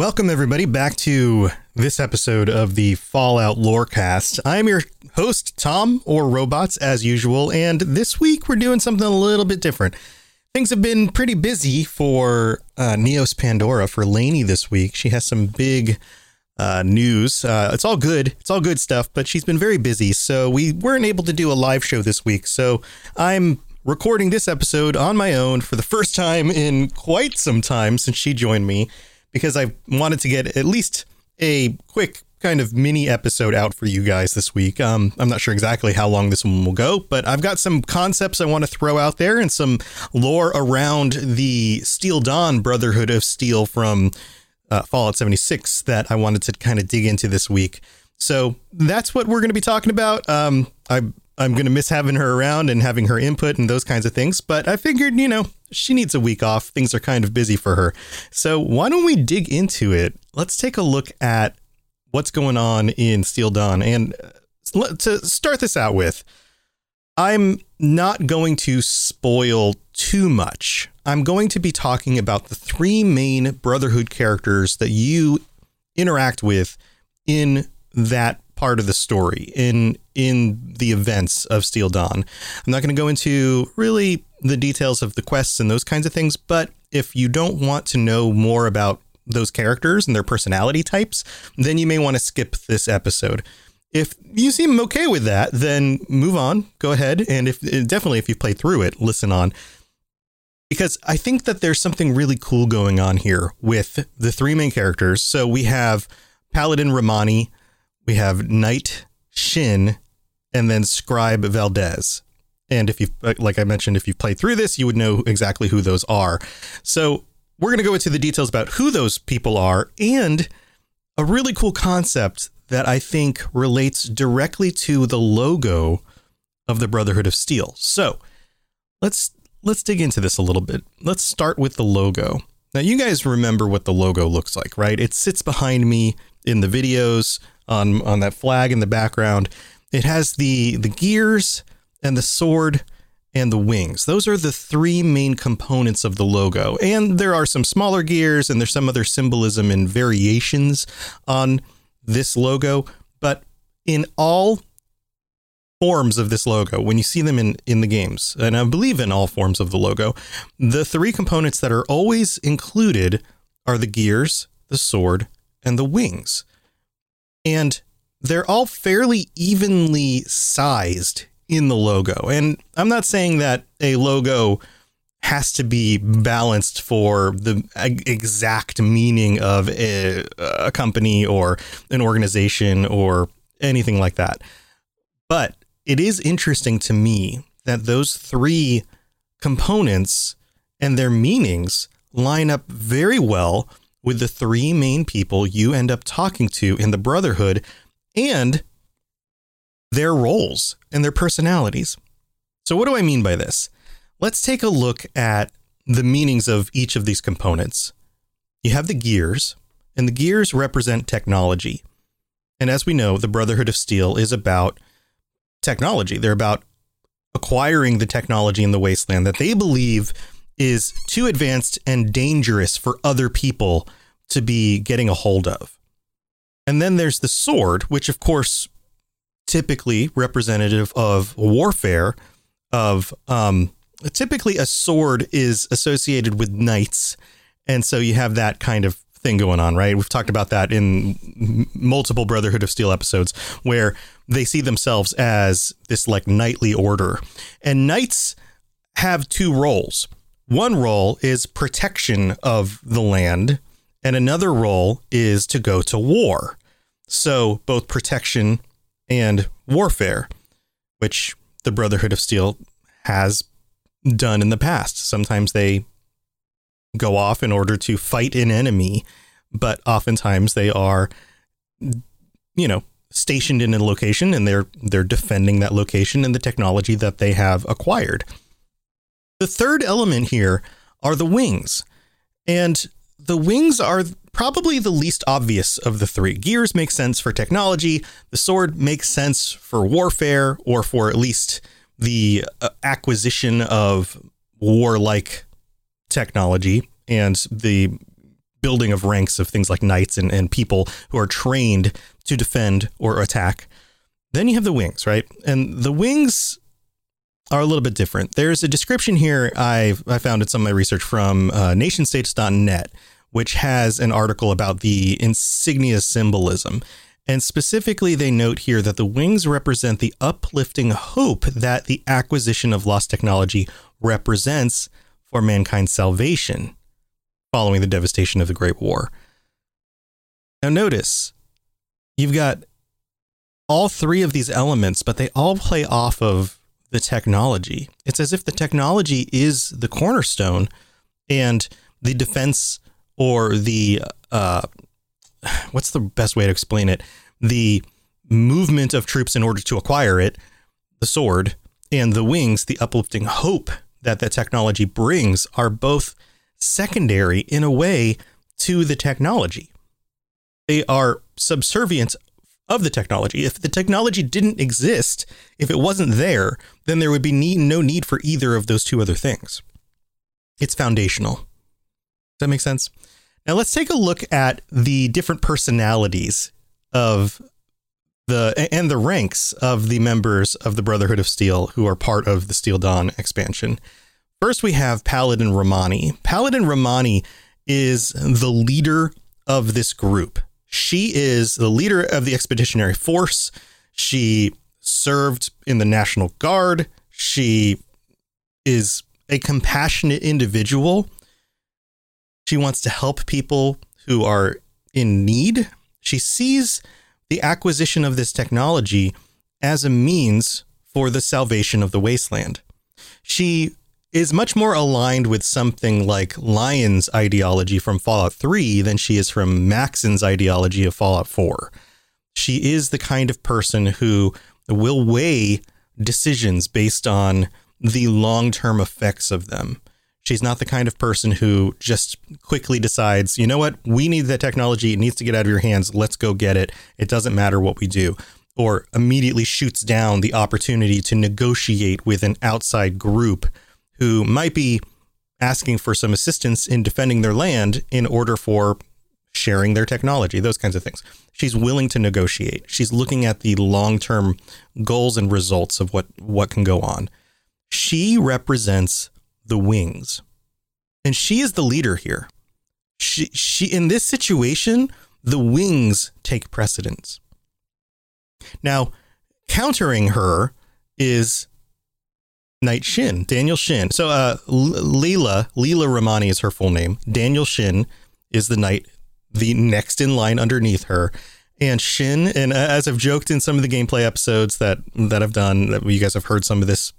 Welcome, everybody, back to this episode of the Fallout Lorecast. I'm your host, Tom, or Robots, as usual, and this week we're doing something a little bit different. Things have been pretty busy for uh, Neos Pandora, for Lainey this week. She has some big uh, news. Uh, it's all good. It's all good stuff, but she's been very busy, so we weren't able to do a live show this week. So I'm recording this episode on my own for the first time in quite some time since she joined me because I wanted to get at least a quick kind of mini episode out for you guys this week. Um, I'm not sure exactly how long this one will go, but I've got some concepts I want to throw out there and some lore around the Steel Dawn Brotherhood of Steel from uh, Fallout 76 that I wanted to kind of dig into this week. So that's what we're going to be talking about. Um, I I'm going to miss having her around and having her input and those kinds of things. But I figured, you know, she needs a week off. Things are kind of busy for her. So why don't we dig into it? Let's take a look at what's going on in Steel Dawn. And uh, to start this out with, I'm not going to spoil too much. I'm going to be talking about the three main Brotherhood characters that you interact with in that part of the story in in the events of Steel Dawn. I'm not going to go into really the details of the quests and those kinds of things, but if you don't want to know more about those characters and their personality types, then you may want to skip this episode. If you seem okay with that, then move on, go ahead, and if definitely if you've played through it, listen on. Because I think that there's something really cool going on here with the three main characters. So we have Paladin Rahmani, we have Knight Shin, and then Scribe Valdez. And if you, uh, like I mentioned, if you've played through this, you would know exactly who those are. So we're going to go into the details about who those people are and a really cool concept that I think relates directly to the logo of the Brotherhood of Steel. So let's let's dig into this a little bit. Let's start with the logo. Now you guys remember what the logo looks like, right? It sits behind me in the videos on on that flag in the background. It has the the gears and the sword and the wings. Those are the three main components of the logo. And there are some smaller gears and there's some other symbolism and variations on this logo, but in all forms of this logo, when you see them in, in the games, and I believe in all forms of the logo, the three components that are always included are the gears, the sword, and the wings. And they're all fairly evenly sized in the logo. And I'm not saying that a logo has to be balanced for the exact meaning of a, a, company or an organization or anything like that. But it is interesting to me that those three components and their meanings line up very well with the three main people you end up talking to in the Brotherhood and their roles and their personalities. So, what do I mean by this? Let's take a look at the meanings of each of these components. You have the gears, and the gears represent technology. And as we know, the Brotherhood of Steel is about technology. They're about acquiring the technology in the wasteland that they believe is too advanced and dangerous for other people to be getting a hold of. And then there's the sword, which of course typically representative of warfare of um, typically a sword is associated with knights. And so you have that kind of thing going on right? We've talked about that in multiple brotherhood of steel episodes where they see themselves as this like knightly order. And knights have two roles. One role is protection of the land and another role is to go to war. So both protection and warfare, which the Brotherhood of Steel has done in the past. Sometimes they go off in order to fight an enemy but oftentimes they are, you know, stationed in a location and they're they're defending that location and the technology that they have acquired. The third element here are the wings. And the wings are probably the least obvious of the three. Gears make sense for technology, the sword makes sense for warfare or for at least the uh, acquisition of warlike technology and the building of ranks of things like knights and, and people who are trained to defend or attack. Then you have the wings, right? And the wings are a little bit different. There's a description here I I found in some of my research from uh, nationstates.net, which has an article about the insignia symbolism. And specifically, they note here that the wings represent the uplifting hope that the acquisition of lost technology represents for mankind's salvation following the devastation of the Great War. Now, notice you've got all three of these elements, but they all play off of the technology. It's as if the technology is the cornerstone and the defense or the, uh, what's the best way to explain it? The movement of troops in order to acquire it, the sword, and the wings, the uplifting hope that the technology brings, are both secondary in a way to the technology. They are subservient of the technology. If the technology didn't exist, if it wasn't there, then there would be need, no need for either of those two other things. It's foundational. Does that make sense? Now let's take a look at the different personalities of the and the ranks of the members of the Brotherhood of Steel who are part of the Steel Dawn expansion. First, we have Paladin Rahmani. Paladin Rahmani is the leader of this group. She is the leader of the expeditionary force. She served in the National Guard. She is a compassionate individual. She wants to help people who are in need. She sees the acquisition of this technology as a means for the salvation of the wasteland. She is much more aligned with something like Lyons' ideology from Fallout 3 than she is from Maxon's ideology of Fallout 4. She is the kind of person who will weigh decisions based on the long term effects of them. She's not the kind of person who just quickly decides, you know what, we need that technology. It needs to get out of your hands. Let's go get it. It doesn't matter what we do. Or immediately shoots down the opportunity to negotiate with an outside group who might be asking for some assistance in defending their land in order for sharing their technology, those kinds of things. She's willing to negotiate. She's looking at the long-term goals and results of what what can go on. She represents the wings. And she is the leader here. She she in this situation, the wings take precedence. Now, countering her is Knight Shin, Daniel Shin. So uh, Leila, Leila Rahmani is her full name. Daniel Shin is the knight, the next in line underneath her. And Shin, and as I've joked in some of the gameplay episodes that that I've done, that you guys have heard some of this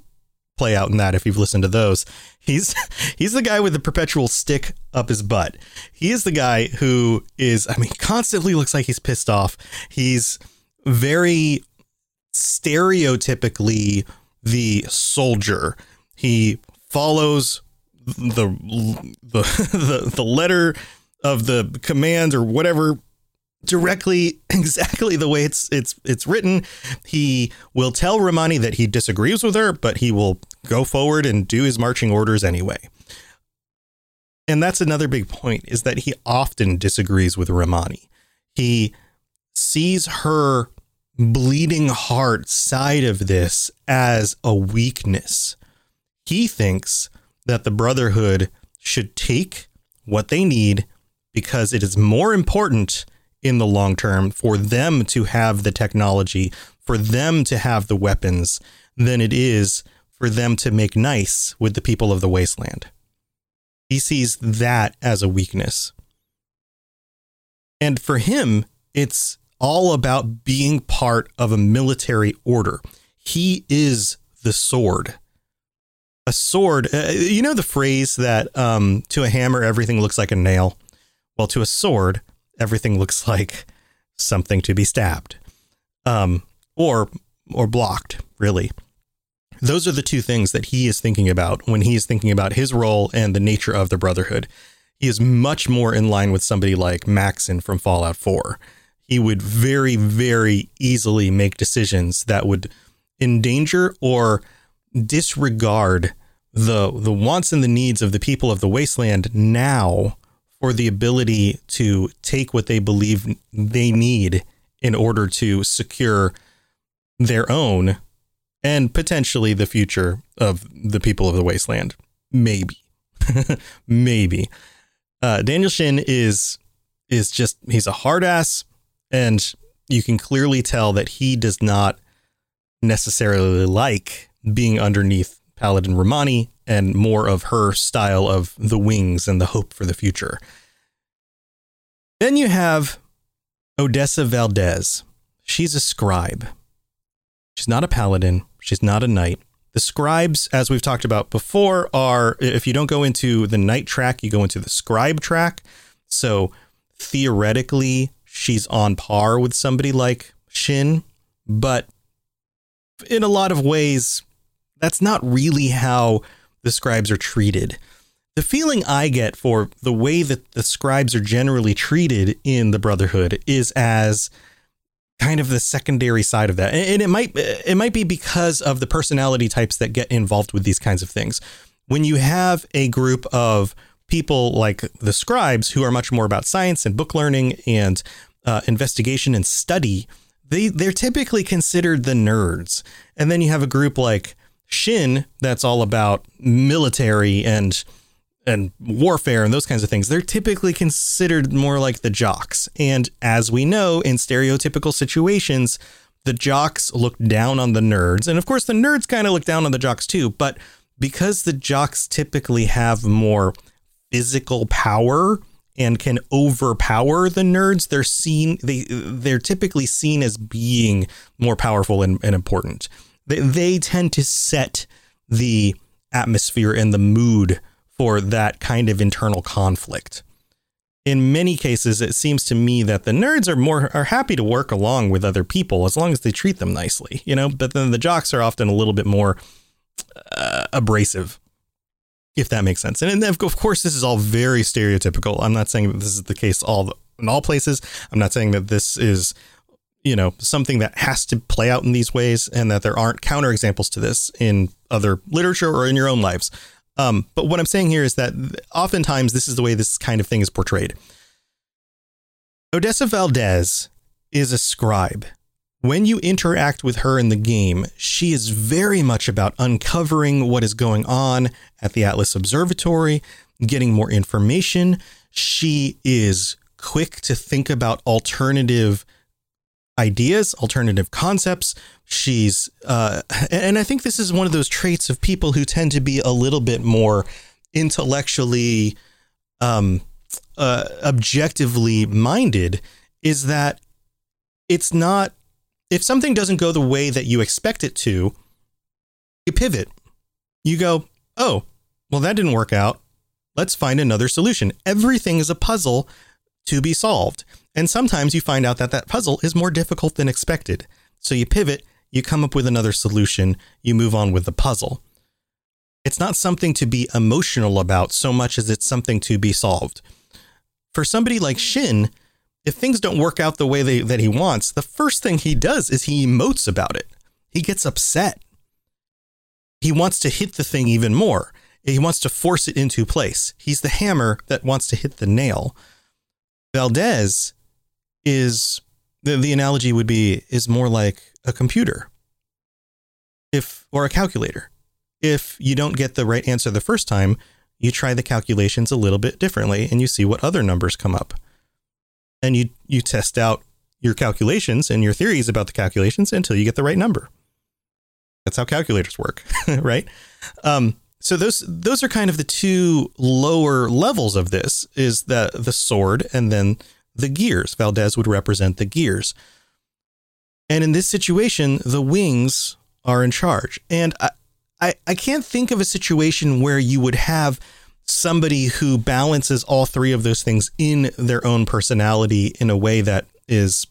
play out in that if you've listened to those. He's he's the guy with the perpetual stick up his butt. He is the guy who is, I mean, constantly looks like he's pissed off. He's very stereotypically the soldier. He follows the the the, the letter of the command or whatever directly exactly the way it's it's it's written. He will tell Rahmani that he disagrees with her, but he will go forward and do his marching orders anyway. And that's another big point is that he often disagrees with Rahmani. He sees her bleeding heart side of this as a weakness. He thinks that the Brotherhood should take what they need because it is more important in the long term for them to have the technology, for them to have the weapons, than it is for them to make nice with the people of the wasteland. He sees that as a weakness. And for him, it's all about being part of a military order. He is the sword. A sword, uh, you know the phrase that um, to a hammer, everything looks like a nail? Well, to a sword, everything looks like something to be stabbed, um, or or blocked. Really, those are the two things that he is thinking about when he is thinking about his role and the nature of the Brotherhood. He is much more in line with somebody like Maxon from Fallout 4. He would very, very easily make decisions that would endanger or disregard the the wants and the needs of the people of the wasteland now for the ability to take what they believe they need in order to secure their own and potentially the future of the people of the wasteland. Maybe, maybe. Uh, Daniel Shin is is just he's a hard ass, and you can clearly tell that he does not necessarily like being underneath Paladin Rahmani and more of her style of the wings and the hope for the future. Then you have Odessa Valdez. She's a scribe. She's not a paladin. She's not a knight. The scribes, as we've talked about before, are if you don't go into the knight track, you go into the scribe track. So theoretically, she's on par with somebody like Shin, but in a lot of ways, that's not really how the scribes are treated. The feeling I get for the way that the scribes are generally treated in the Brotherhood is as kind of the secondary side of that. And it might it might be because of the personality types that get involved with these kinds of things. When you have a group of people like the scribes who are much more about science and book learning and uh, investigation and study, they they're typically considered the nerds. And then you have a group like Shin that's all about military and and warfare and those kinds of things. They're typically considered more like the jocks. And as we know, in stereotypical situations, the jocks look down on the nerds. And of course, the nerds kind of look down on the jocks too. But because the jocks typically have more physical power and can overpower the nerds, they're seen they they're typically seen as being more powerful and, and important. They, they tend to set the atmosphere and the mood for that kind of internal conflict. In many cases, it seems to me that the nerds are more are happy to work along with other people as long as they treat them nicely, you know. But then the jocks are often a little bit more uh, abrasive, if that makes sense. And, and of course, this is all very stereotypical. I'm not saying that this is the case all in all places. I'm not saying that this is you know something that has to play out in these ways and that there aren't counterexamples to this in other literature or in your own lives. Um, but what i'm saying here is that oftentimes this is the way this kind of thing is portrayed. Odessa valdez is a scribe. When you interact with her in the game she is very much about uncovering what is going on at the atlas observatory getting more information. She is quick to think about alternative ideas, alternative concepts. She's, uh, and I think this is one of those traits of people who tend to be a little bit more intellectually, um, uh, objectively minded, is that it's not, if something doesn't go the way that you expect it to, you pivot. You go, oh, well, that didn't work out. Let's find another solution. Everything is a puzzle to be solved. And sometimes you find out that that puzzle is more difficult than expected. So you pivot, you come up with another solution, you move on with the puzzle. It's not something to be emotional about so much as it's something to be solved. For somebody like Shin, if things don't work out the way they, that he wants, the first thing he does is he emotes about it. He gets upset. He wants to hit the thing even more. He wants to force it into place. He's the hammer that wants to hit the nail. Valdez is the, the analogy would be is more like a computer. If or a calculator. If you don't get the right answer the first time you try the calculations a little bit differently and you see what other numbers come up. And you you test out your calculations and your theories about the calculations until you get the right number. That's how calculators work right? Um, so those those are kind of the two lower levels of this is the the sword and then the gears. Valdez would represent the gears. And in this situation, the wings are in charge. And I, I, I can't think of a situation where you would have somebody who balances all three of those things in their own personality in a way that is,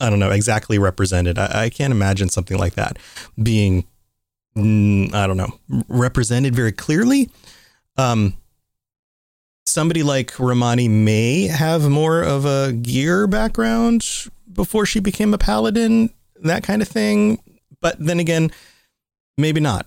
I don't know, exactly represented. I, I can't imagine something like that being, I don't know, represented very clearly. Um, somebody like Rahmani may have more of a gear background before she became a paladin, that kind of thing. But then again, maybe not.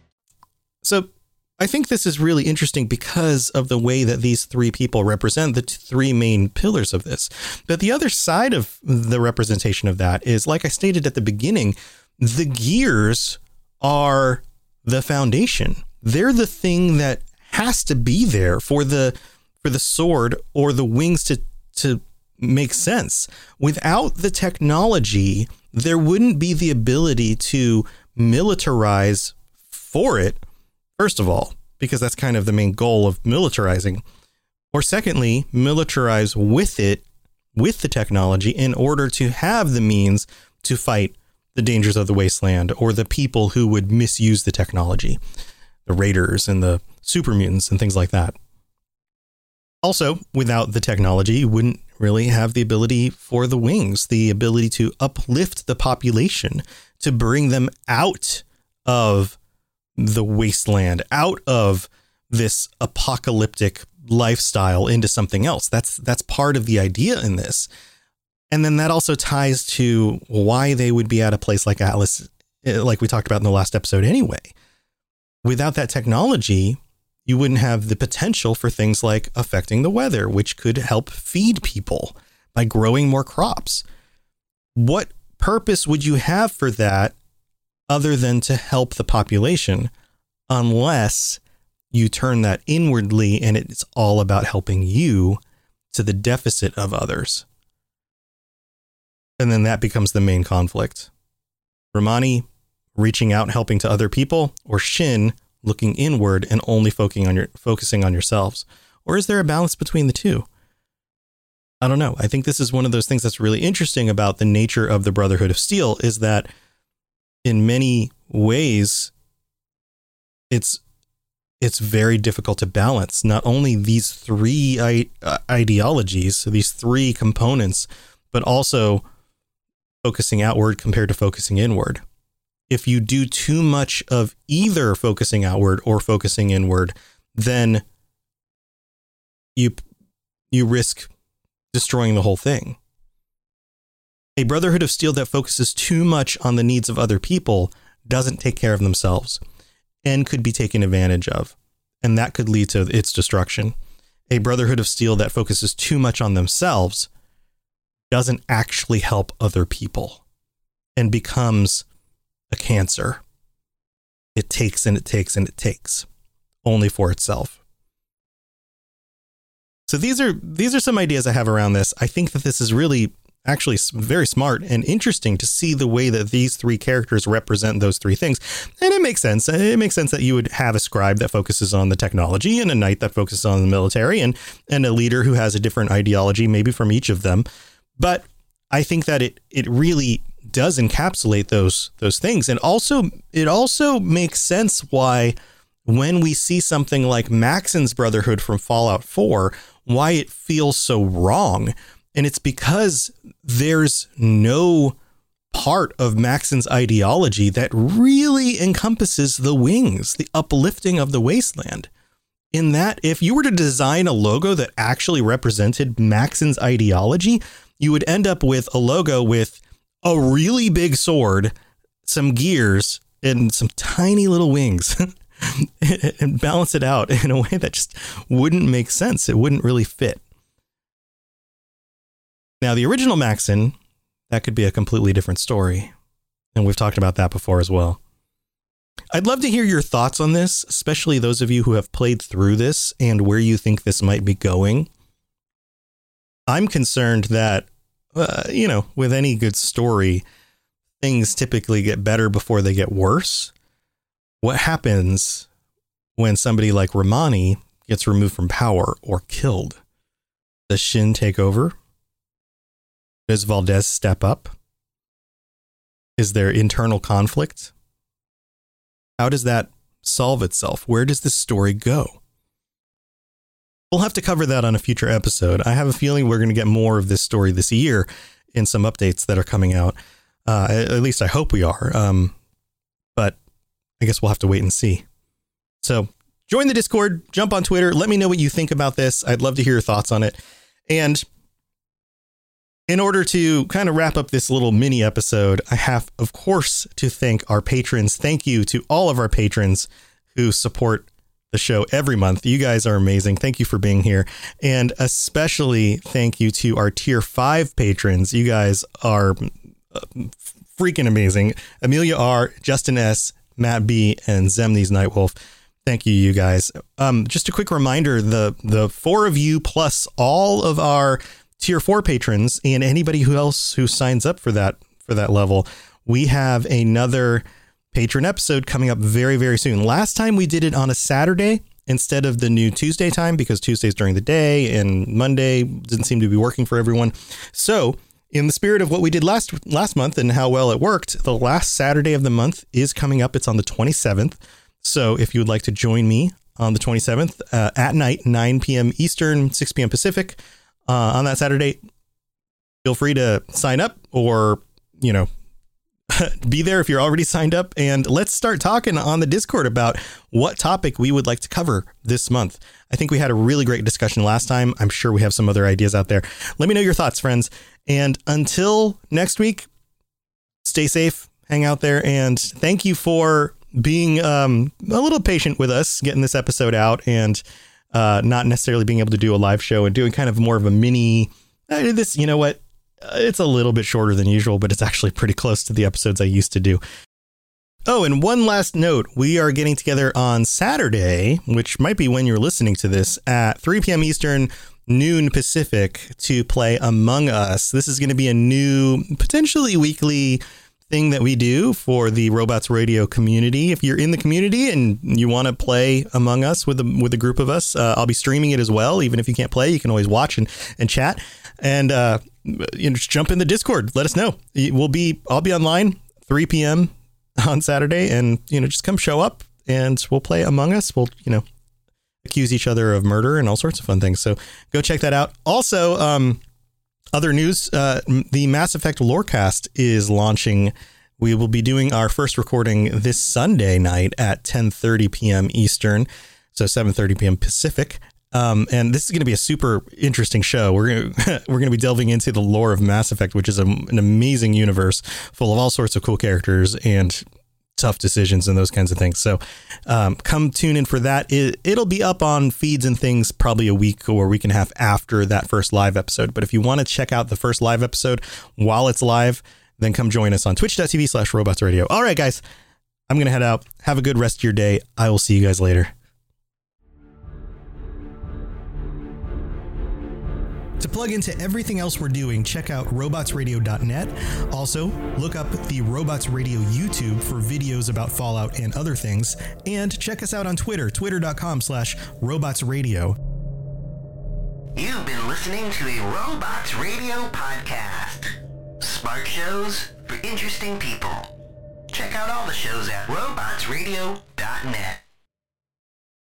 So I think this is really interesting because of the way that these three people represent the three main pillars of this. But the other side of the representation of that is, like I stated at the beginning, the gears are the foundation. They're the thing that has to be there for the for the sword or the wings to to make sense. Without the technology, there wouldn't be the ability to militarize for it First of all, because that's kind of the main goal of militarizing. Or secondly, militarize with it, with the technology, in order to have the means to fight the dangers of the wasteland or the people who would misuse the technology, the raiders and the super mutants and things like that. Also, without the technology, you wouldn't really have the ability for the wings, the ability to uplift the population, to bring them out of the wasteland, out of this apocalyptic lifestyle into something else. That's that's part of the idea in this. And then that also ties to why they would be at a place like Atlas, eh, like we talked about in the last episode anyway. Without that technology, you wouldn't have the potential for things like affecting the weather, which could help feed people by growing more crops. What purpose would you have for that other than to help the population unless you turn that inwardly and it's all about helping you to the deficit of others. And then that becomes the main conflict. Rahmani reaching out helping to other people or Shin looking inward and only focusing on your focusing on yourselves or is there a balance between the two? I don't know. I think this is one of those things that's really interesting about the nature of the Brotherhood of Steel is that in many ways it's it's very difficult to balance not only these three I- uh, ideologies these three components but also focusing outward compared to focusing inward. If you do too much of either focusing outward or focusing inward then you you risk destroying the whole thing a brotherhood of steel that focuses too much on the needs of other people doesn't take care of themselves and could be taken advantage of. And that could lead to its destruction. A brotherhood of steel that focuses too much on themselves doesn't actually help other people and becomes a cancer. It takes and it takes and it takes only for itself. So these are these are some ideas I have around this. I think that this is really actually very smart and interesting to see the way that these three characters represent those three things. And it makes sense. It makes sense that you would have a scribe that focuses on the technology and a knight that focuses on the military and and a leader who has a different ideology maybe from each of them. But I think that it it really does encapsulate those those things and also it also makes sense why when we see something like Maxon's Brotherhood from Fallout 4 why it feels so wrong and it's because there's no part of Maxon's ideology that really encompasses the wings, the uplifting of the wasteland. In that, if you were to design a logo that actually represented Maxon's ideology, you would end up with a logo with a really big sword, some gears, and some tiny little wings. and balance it out in a way that just wouldn't make sense. It wouldn't really fit. Now, the original Maxon, that could be a completely different story. And we've talked about that before as well. I'd love to hear your thoughts on this, especially those of you who have played through this and where you think this might be going. I'm concerned that, uh, you know, with any good story, things typically get better before they get worse. What happens when somebody like Rahmani gets removed from power or killed? Does Shin take over? Does Valdez step up? Is there internal conflict? How does that solve itself? Where does this story go? We'll have to cover that on a future episode. I have a feeling we're going to get more of this story this year in some updates that are coming out. Uh, at least I hope we are. Um, but I guess we'll have to wait and see. So join the Discord, jump on Twitter, let me know what you think about this. I'd love to hear your thoughts on it. And in order to kind of wrap up this little mini episode, I have, of course, to thank our patrons. Thank you to all of our patrons who support the show every month. You guys are amazing. Thank you for being here. And especially thank you to our tier five patrons. You guys are uh, freaking amazing. Amelia R., Justin S., Matt B., and Zemni's Nightwolf. Thank you, you guys. Um, just a quick reminder: the the four of you plus all of our tier four patrons and anybody who else who signs up for that for that level, we have another patron episode coming up very very soon. Last time we did it on a Saturday instead of the new Tuesday time because Tuesday's during the day and Monday didn't seem to be working for everyone. So, in the spirit of what we did last last month and how well it worked, the last Saturday of the month is coming up. It's on the 27th. So, if you would like to join me on the 27th uh, at night, 9 p.m. Eastern, 6 p.m. Pacific, uh, on that Saturday, feel free to sign up or, you know, be there if you're already signed up. And let's start talking on the Discord about what topic we would like to cover this month. I think we had a really great discussion last time. I'm sure we have some other ideas out there. Let me know your thoughts, friends. And until next week, stay safe, hang out there, and thank you for being um, a little patient with us getting this episode out and uh, not necessarily being able to do a live show and doing kind of more of a mini. Uh, this, you know what? Uh, it's a little bit shorter than usual, but it's actually pretty close to the episodes I used to do. Oh, and one last note. We are getting together on Saturday, which might be when you're listening to this, at 3 p.m. Eastern, noon Pacific, to play Among Us. This is going to be a new, potentially weekly thing that we do for the Robots Radio community. If you're in the community and you want to play Among Us with a, with a group of us, uh, I'll be streaming it as well. Even if you can't play, you can always watch and, and chat. And uh, you know, just jump in the Discord. Let us know. We'll be I'll be online 3 p.m. on Saturday, and you know, just come show up and we'll play Among Us. We'll you know accuse each other of murder and all sorts of fun things. So go check that out. Also, um, other news: uh, the Mass Effect Lorecast is launching. We will be doing our first recording this Sunday night at 10:30 p.m. Eastern, so 7:30 p.m. Pacific. Um, and this is going to be a super interesting show. We're going to, we're going to be delving into the lore of Mass Effect, which is a, an amazing universe full of all sorts of cool characters and tough decisions and those kinds of things. So um, come tune in for that. It, it'll be up on feeds and things probably a week or a week and a half after that first live episode. But if you want to check out the first live episode while it's live, then come join us on twitch.tv slash robots radio. All right, guys, I'm going to head out. Have a good rest of your day. I will see you guys later. To plug into everything else we're doing, check out robotsradio.net. Also, look up the Robots Radio YouTube for videos about Fallout and other things. And check us out on Twitter, twitter.com slash robotsradio. You've been listening to a Robots Radio podcast. Smart shows for interesting people. Check out all the shows at robotsradio.net.